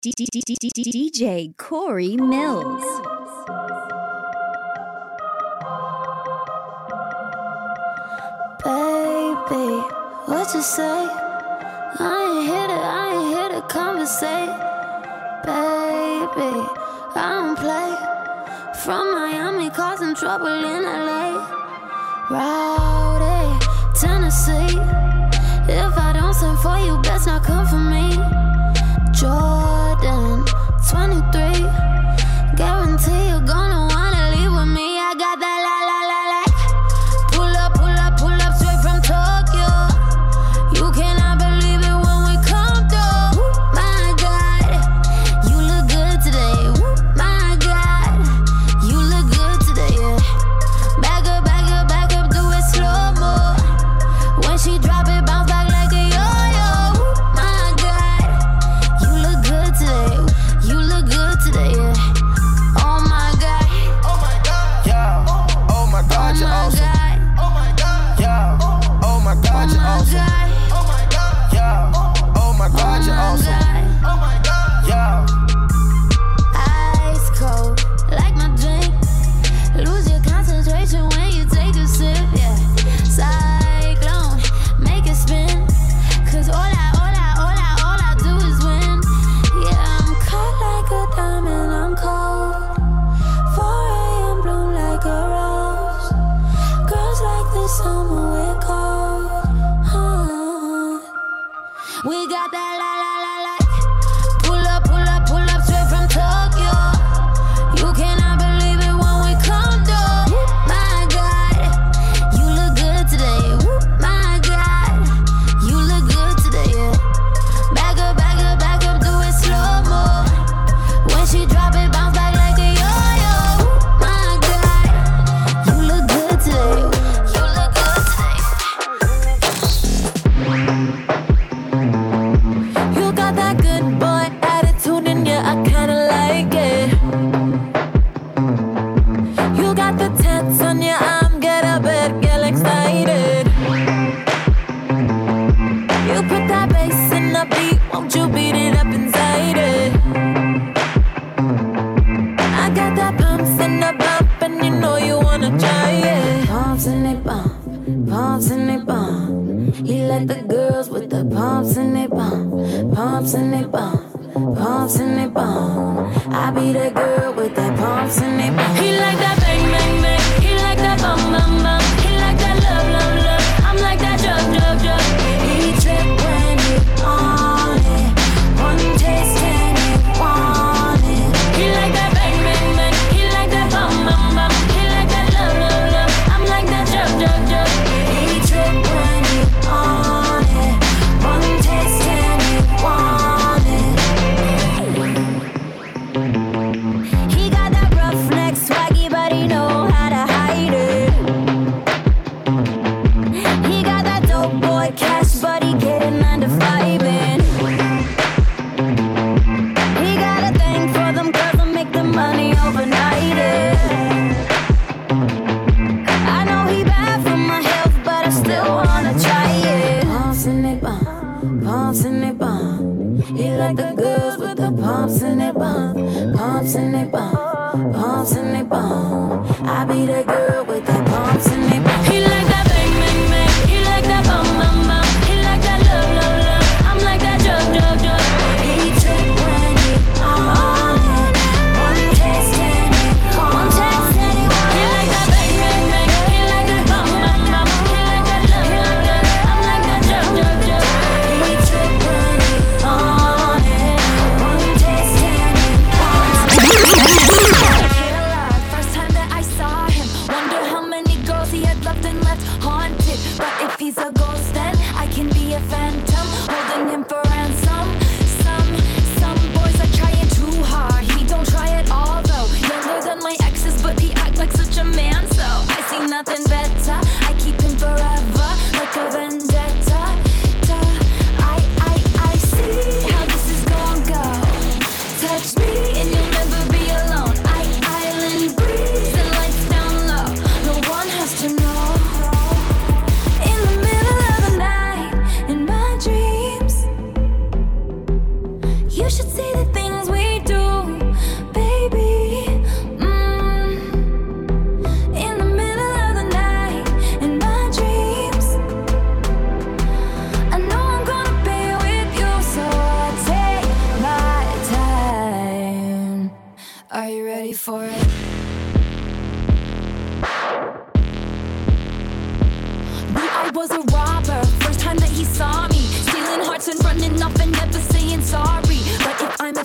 DJ Corey Millz. Baby, what you say? I ain't here to, I ain't here to conversate. Baby, I don't play. From Miami, causing trouble in LA. Rowdy, Tennessee. If I don't send for you, best not come for me. Joy. 23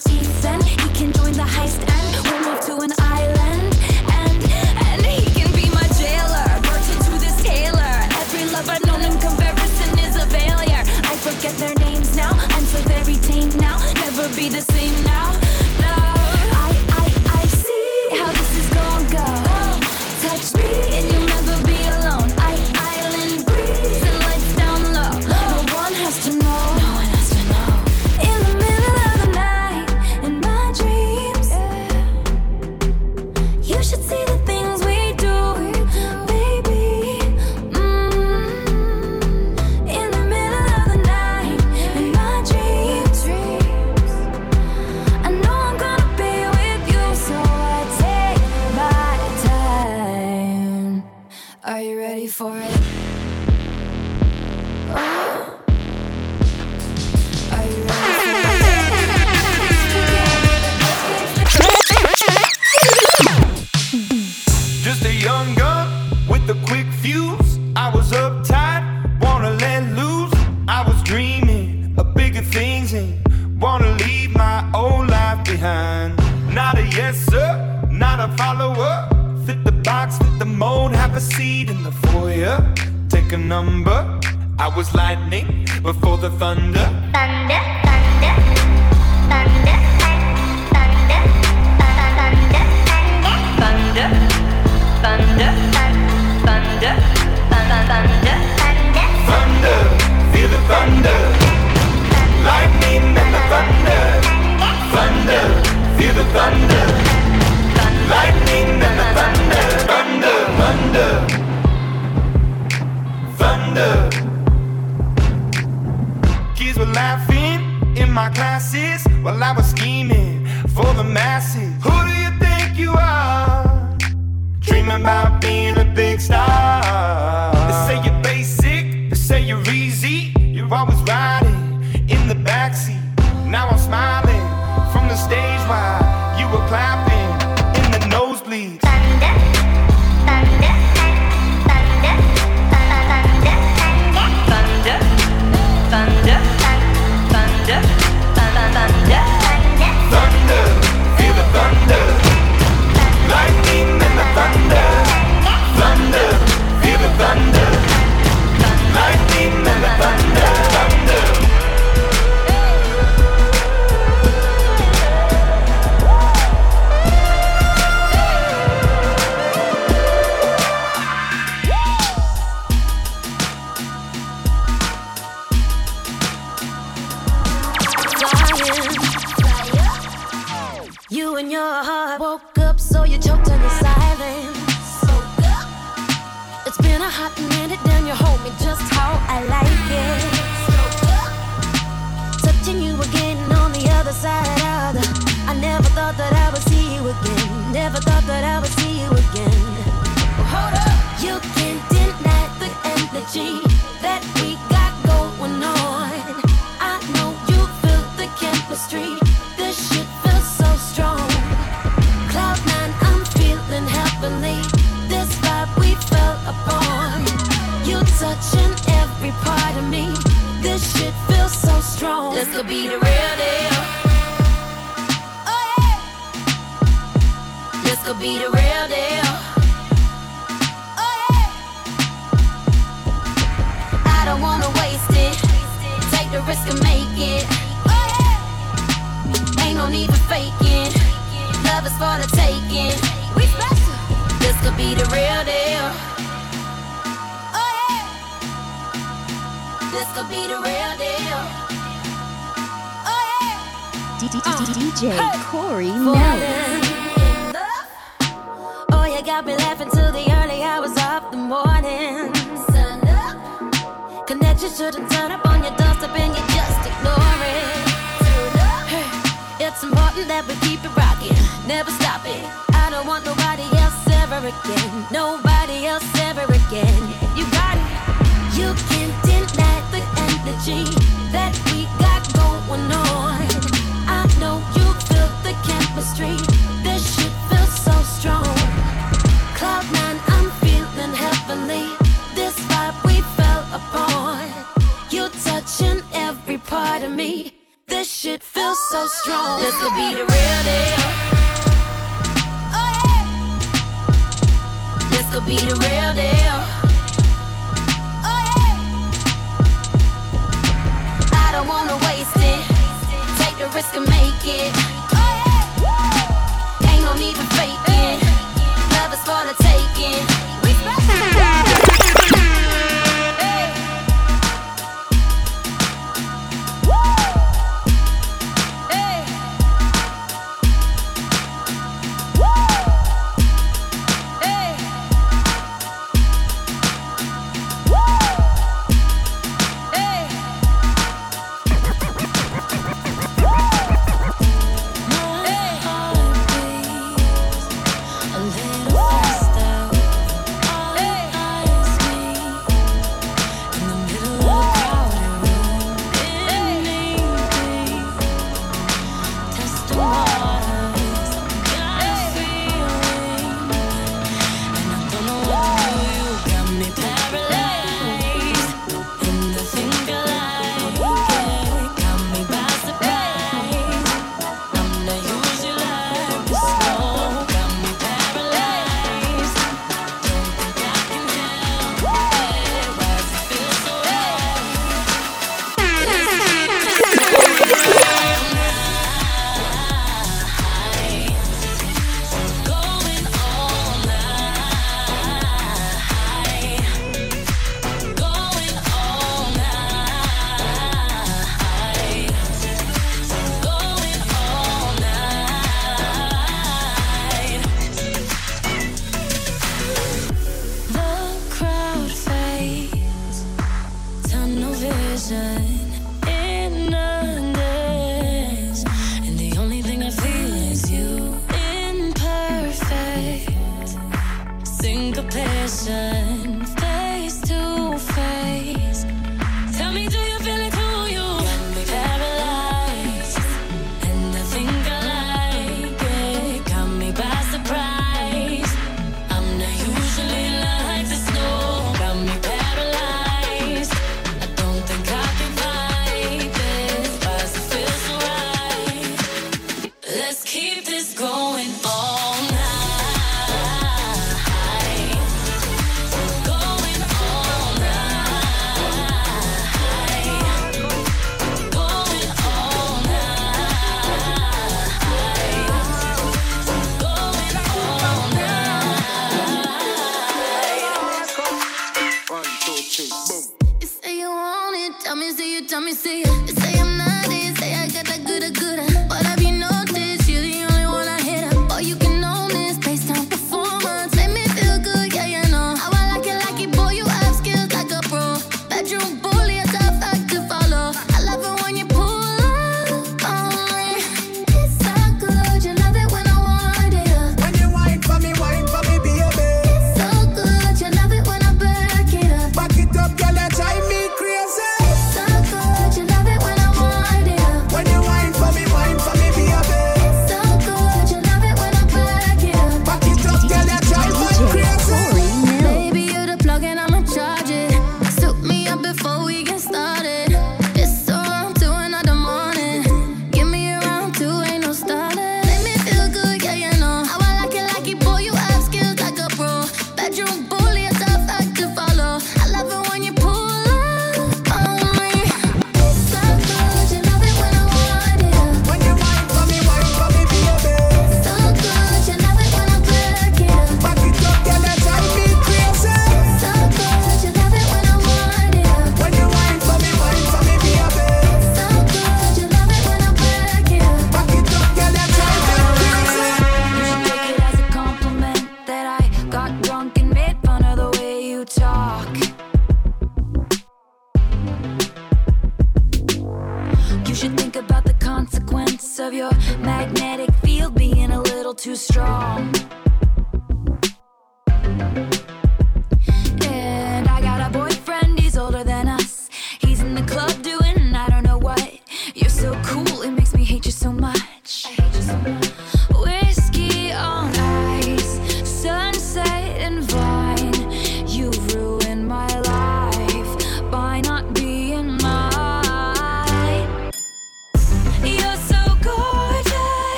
season. Heavenly. This vibe we fell upon. You touching every part of me. This shit feels so strong. This could be the real deal. Oh yeah. This could be the real deal. Oh yeah. I don't wanna waste it. Take the risk and make it. Oh yeah. Ain't no need for faking. Love is for the taking. We special. This could be the real deal. Oh yeah. This could be the real deal. Oh yeah. DJ Corey Millz. Falling in love. Oh, you got me laughing till the early hours of the morning. Sun up. Connection shouldn't turn up on your doorstep and you just ignore it. Hey, It's important that we keep it rocking, never stop it. Again. Nobody else ever again. You got it. You can't deny the energy that we got going on. I know you feel the chemistry. This shit feels so strong. Cloud nine, I'm feeling heavenly. This vibe we fell upon. You touching every part of me. This shit feels so strong. This could be the real deal. Could be the real deal. Oh yeah. I don't wanna waste it. Take the risk and make it. Oh, yeah. Ain't no need fake it. Love is for the taking.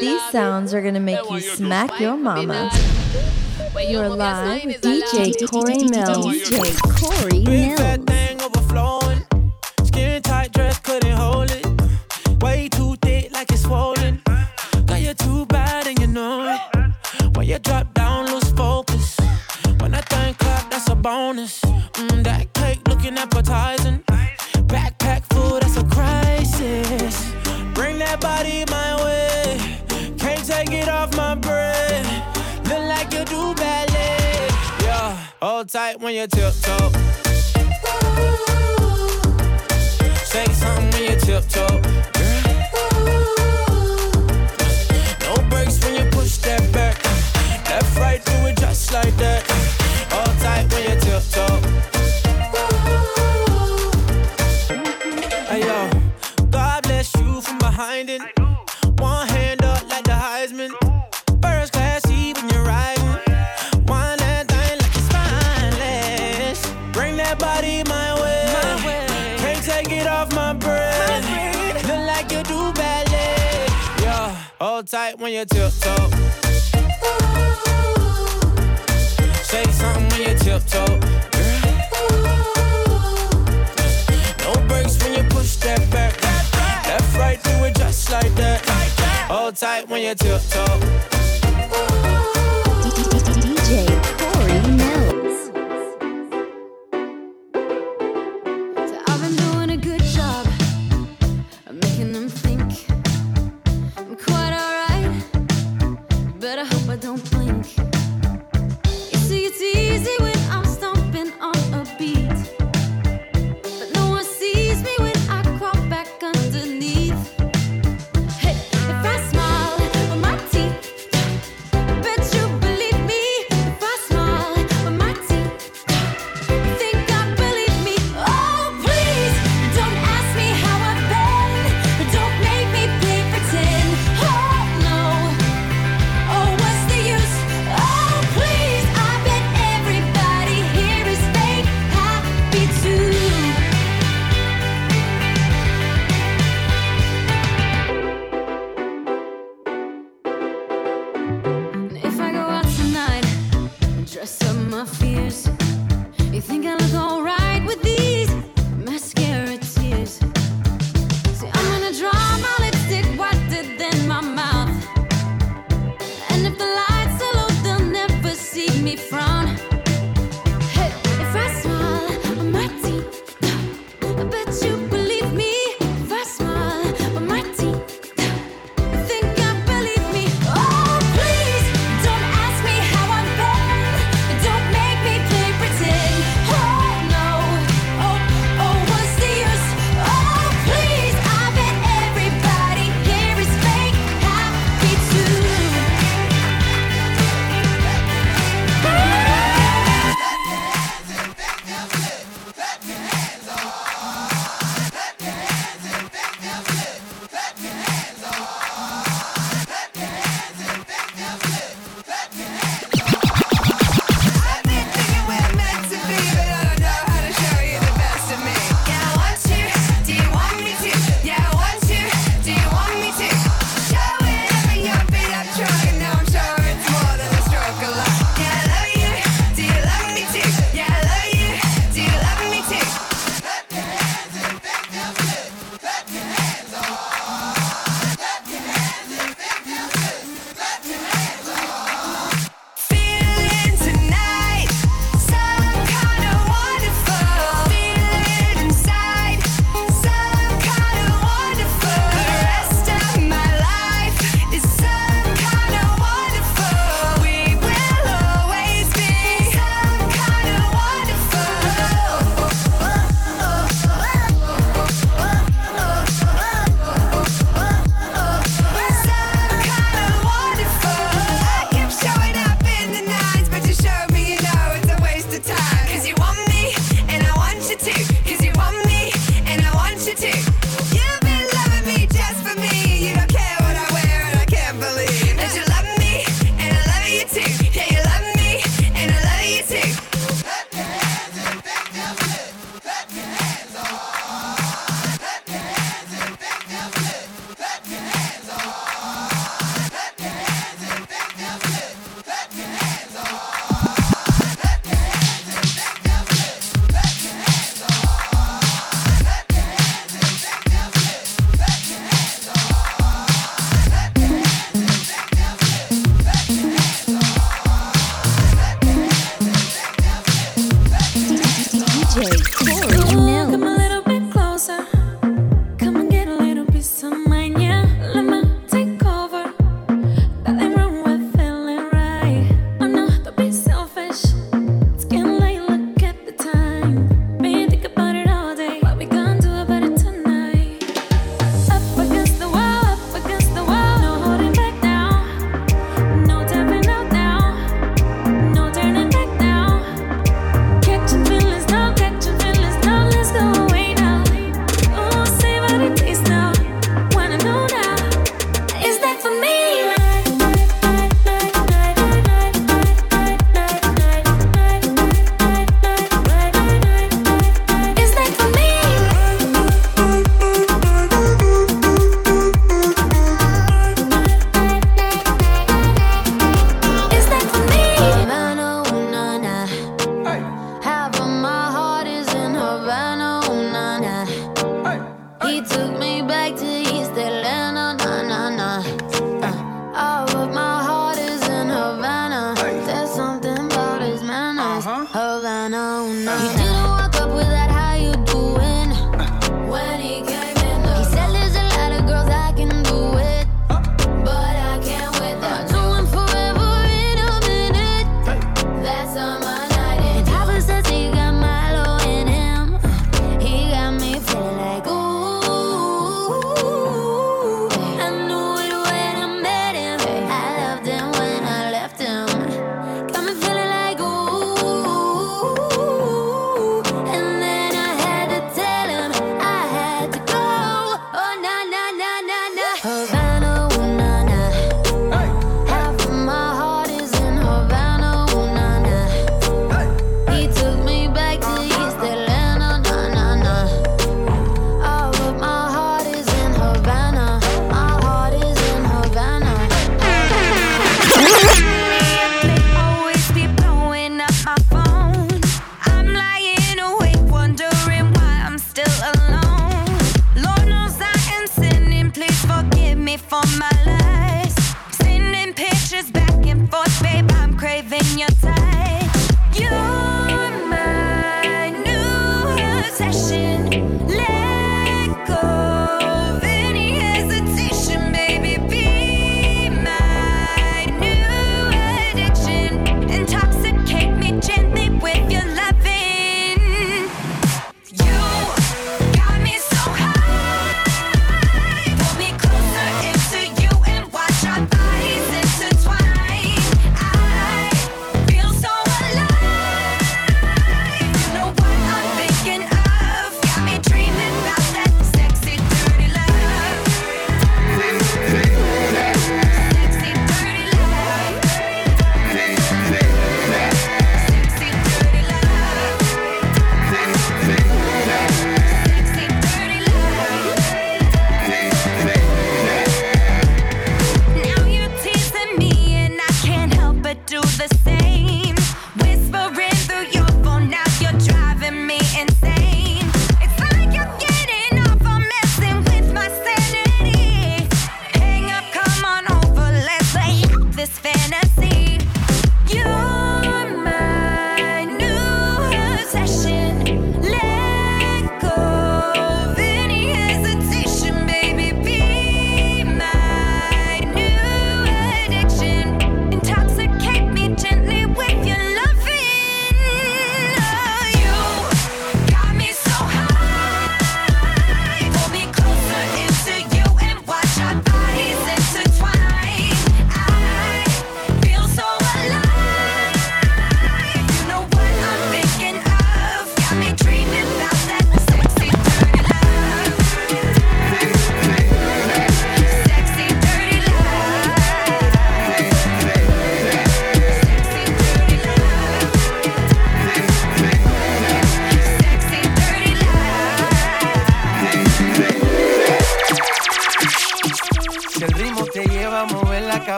These sounds are going to make you smack your mama. You're live DJ Corey Millz. DJ Corey Millz. like when you tiptoe. Say something when you tiptoe. No breaks when you push that back. Left, right, do it just like that. tight when you tiptoe. Say something when you tiptoe. No brakes when you push that back. Left, right, do it just like that. Hold tight when you tiptoe.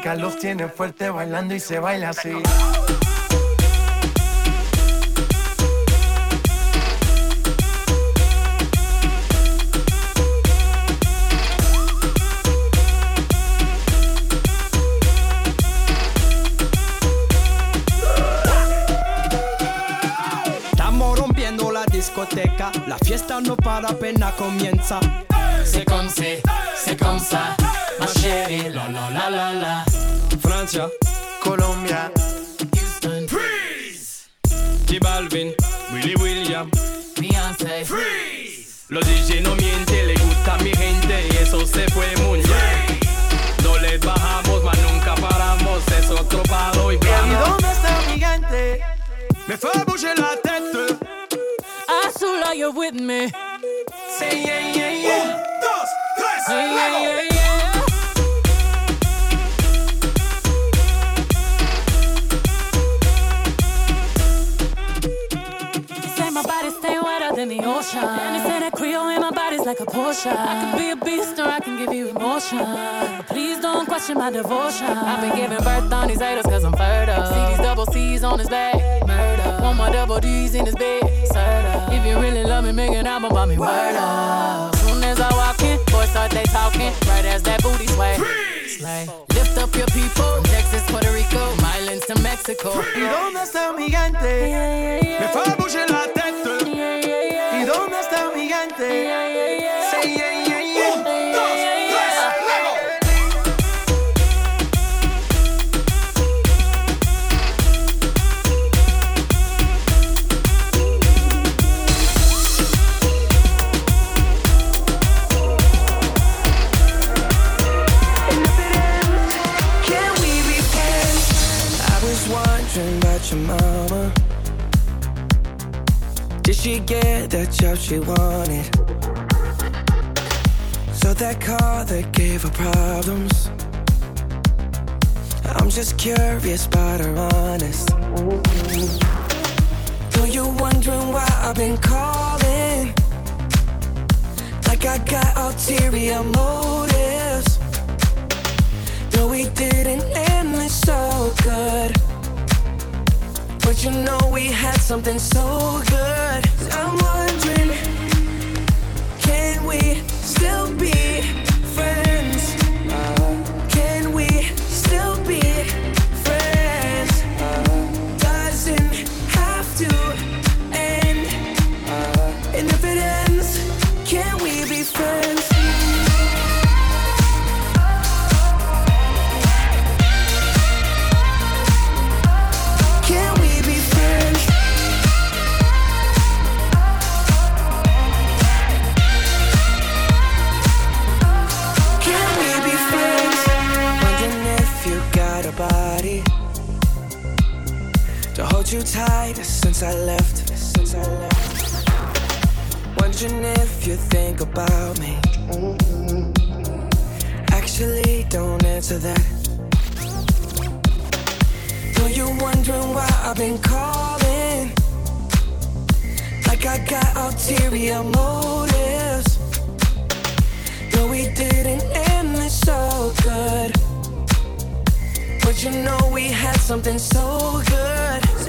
música los tiene fuerte bailando y se baila así. Estamos rompiendo la discoteca, la fiesta no para apenas comienza. C'est comme c'est, c'est comme ça. Ma chérie, la la la la la. Francia, Colombia, Houston, Freeze. J Balvin, Willy William, Beyoncé, Freeze. Los DJ no mienten, le gusta a mi gente y eso se fue muy bien. No les bajamos, mas nunca paramos, es otro palo y ¿Y dónde está mi gente? Me fait bouger la tête. Azula, you're with me. Say yeah, yeah, yeah. Un, dos, tres, Yeah, wetter than ocean. And they say that Creole in my body's like a Porsche. I can be a beast or I can give you emotion. But please don't question my devotion. I've been giving birth on these haters cause I'm fertile. See these double C's on his back. Murder. One more double D's in his bed. Serta. If you really love me, make an album about me. Word up. Soon as I walk in, boys start they talking. Right as that booty sway. Slay. Lift up your people. From Texas, Puerto Rico, Islands to Mexico. ¿Y dónde está mi gente? Me About your mama. Did she get that job she wanted? So that car that gave her problems. I'm just curious but her honest. Though you're wondering why I've been calling. Like I got ulterior motives. Though we didn't end this so good. But you know we had something so good. I'm wondering, can we still be? too tight since I left. Since I left. Wondering if you think about me. Actually, don't answer that. Though you're wondering why I've been calling, like I got ulterior motives. Though we didn't end this so good. But you know we had something so good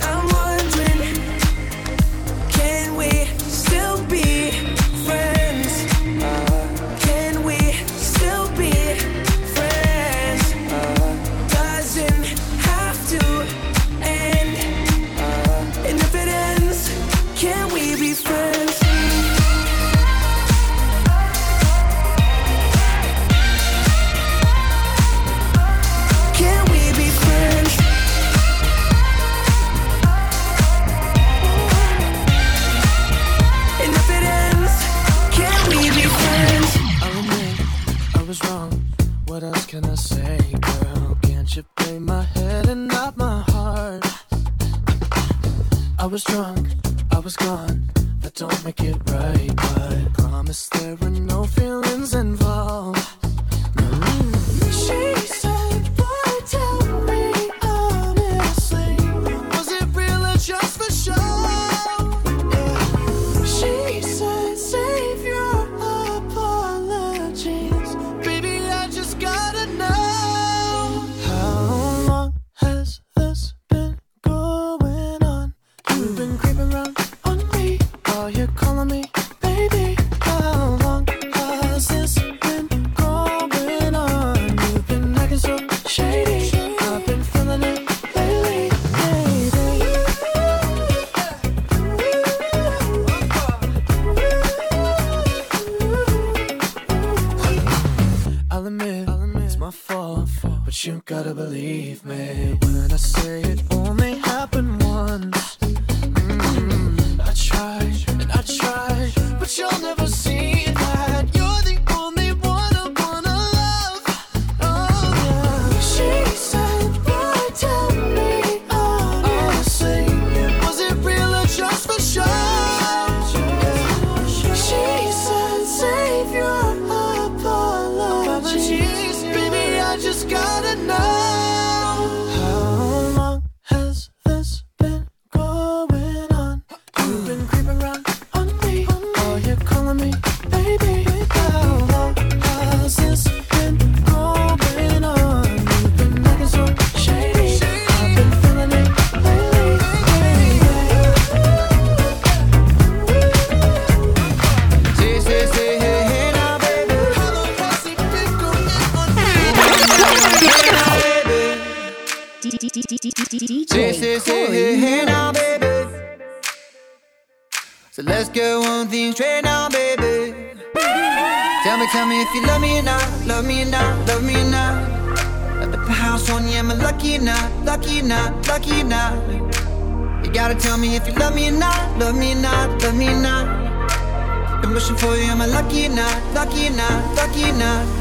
for you. Am a lucky or not? Lucky or not? Lucky or not?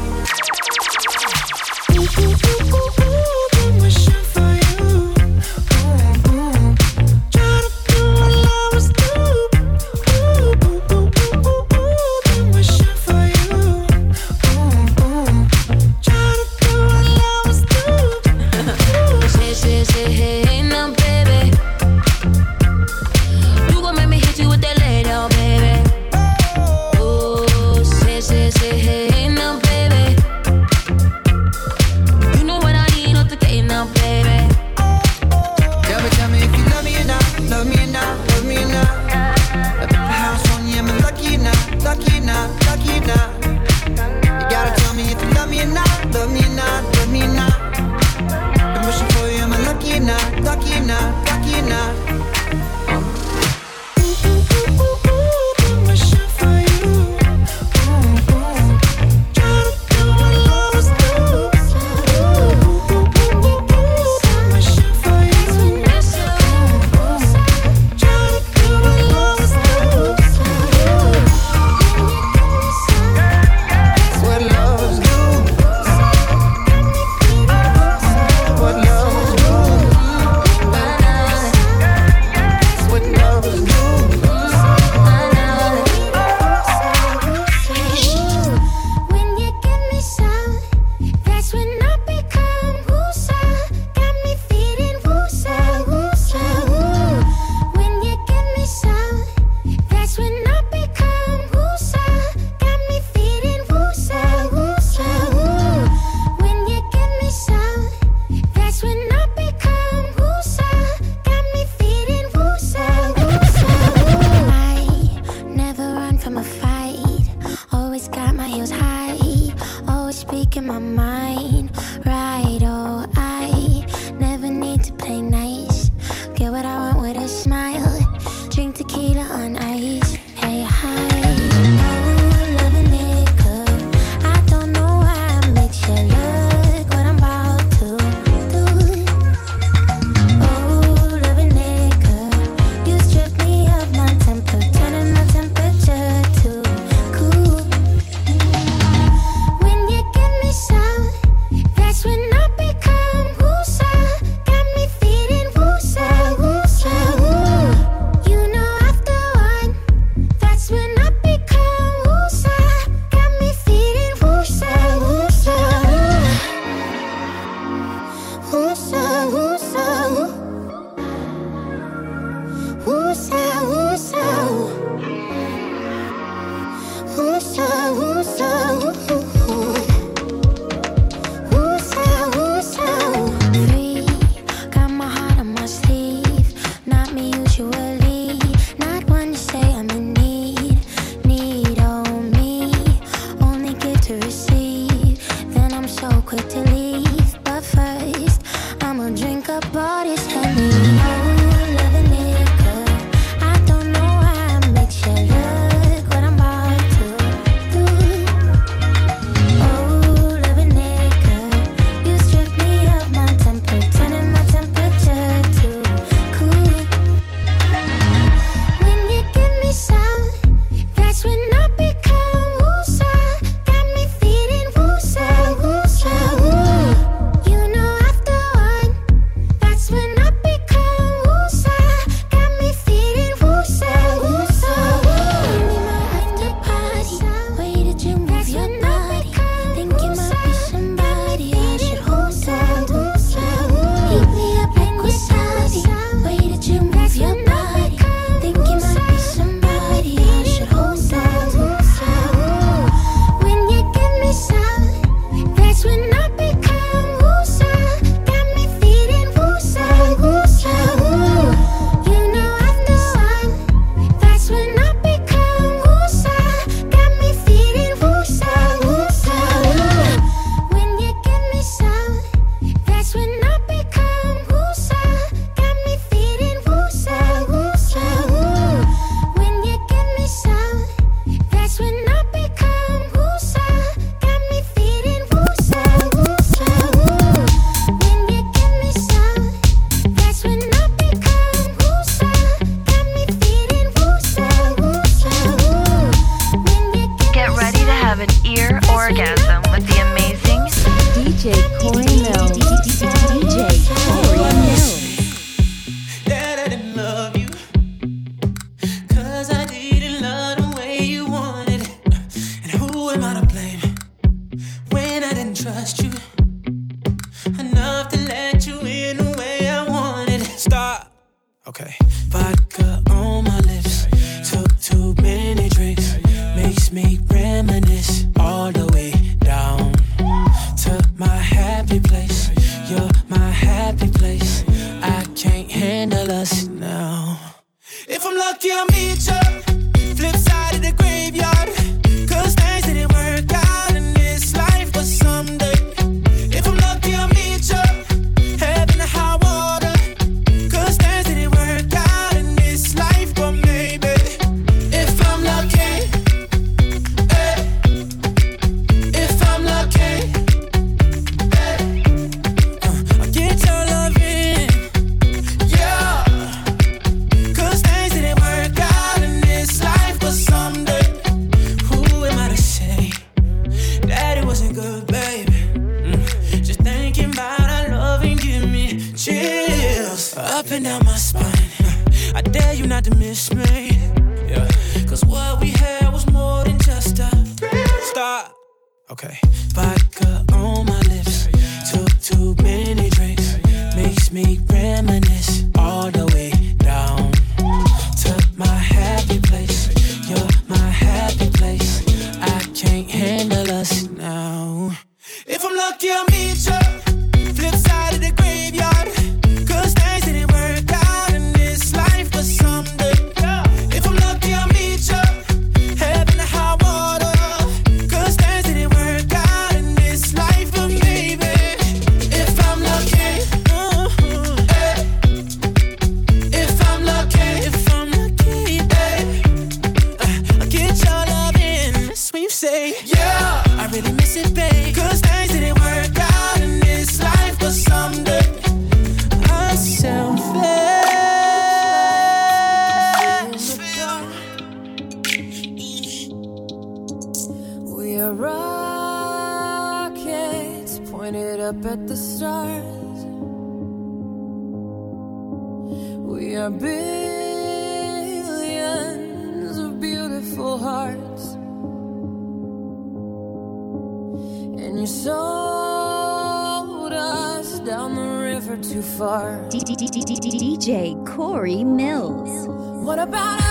rowed us down the river too far. DJ Corey Millz. What about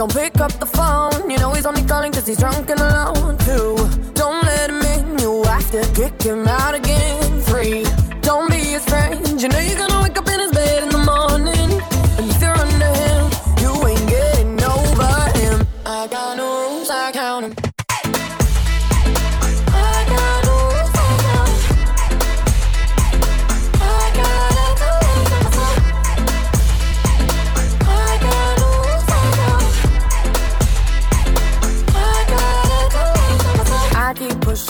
Don't pick up the phone. You know he's only calling cause he's drunk and alone, too. Don't let him in. You have to kick him out again.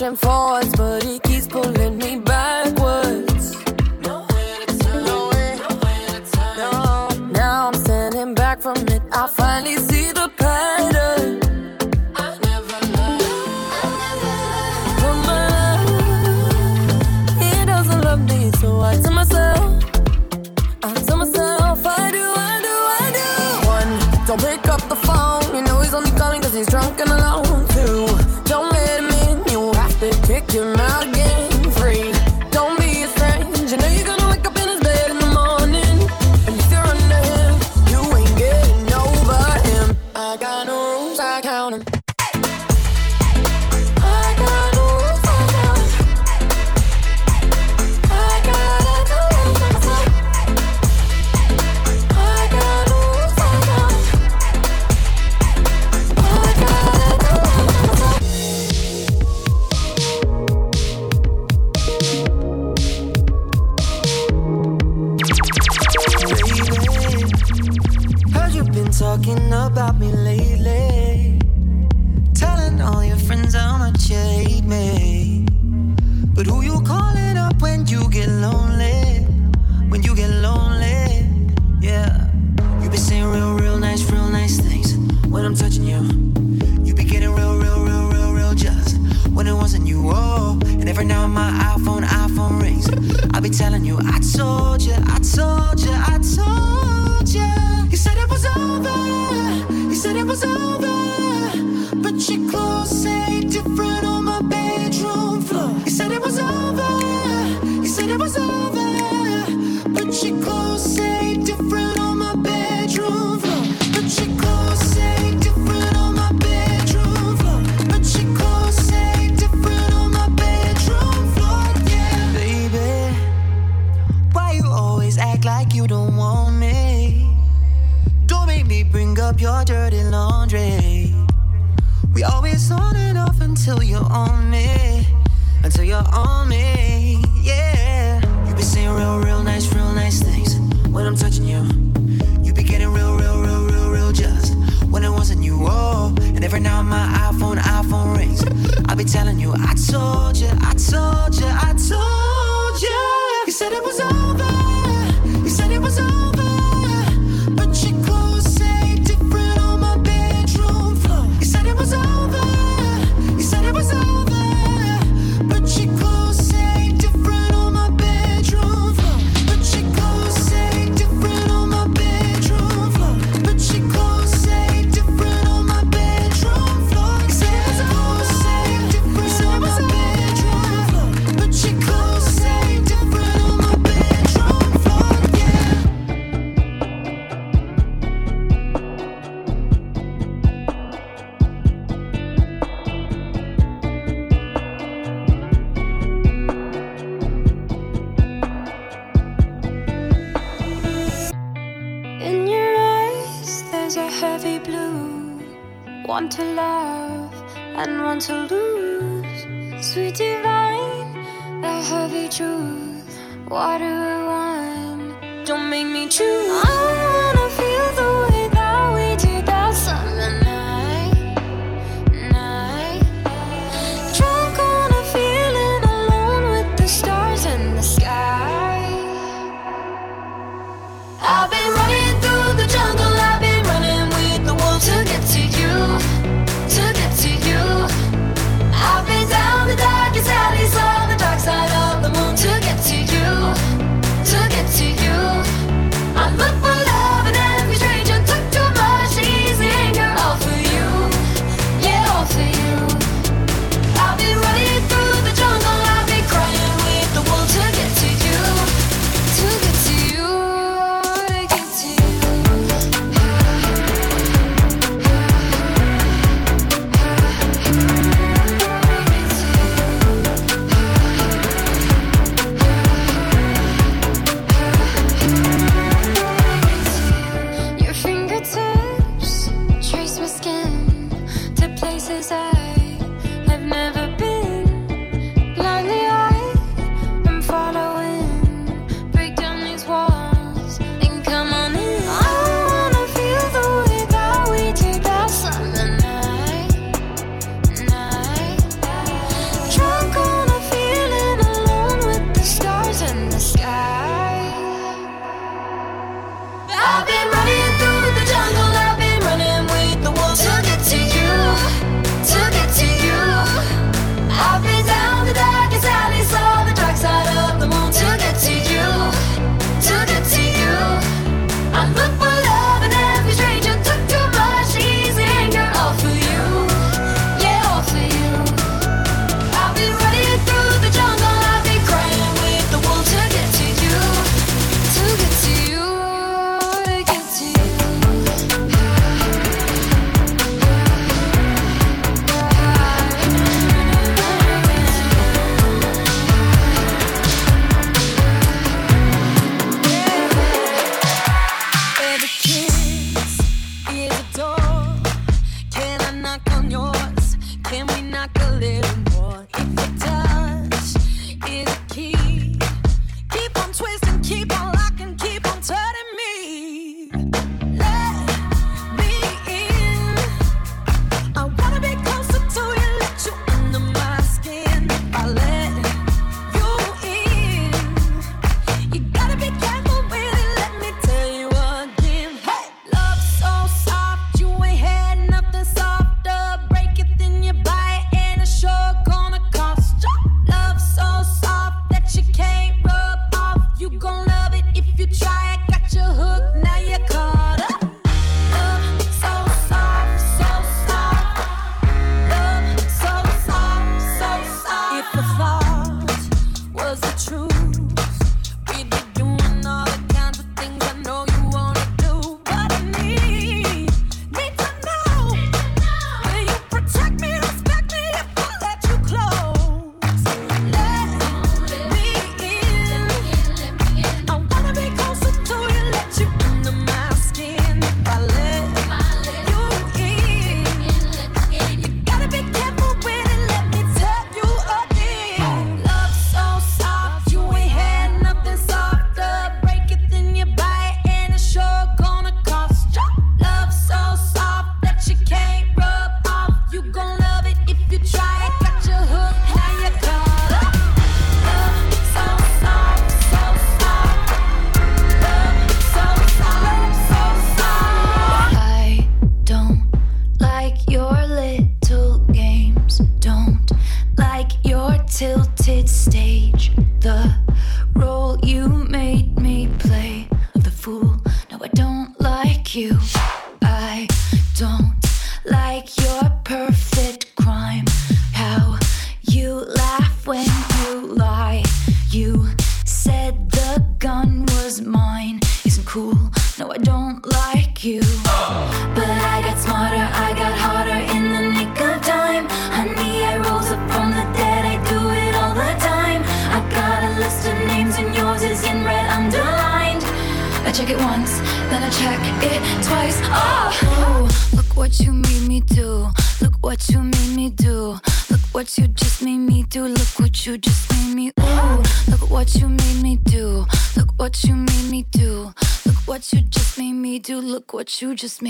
pushing forwards, but he keeps pulling me backwards. No way to turn. No way. No way to turn. No. Now I'm standing back from it. I finally see the pattern. So I tell myself, I tell myself, I do, I do, I do. One, don't pick up the phone. You know he's only calling cause he's drunk and alone. You're not you're until you're on me, yeah. You be saying real, real nice, real nice things when I'm touching you. You be getting real, real, real, real, real jealous when it wasn't you. Oh, and every now my iPhone, iPhone rings. I be telling you, I told you, I told you, I told you. You said it was over. Like your just made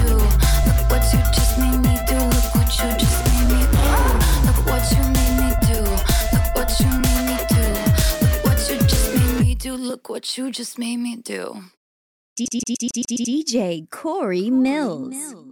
Look what you just made me do. DJ Corey Millz.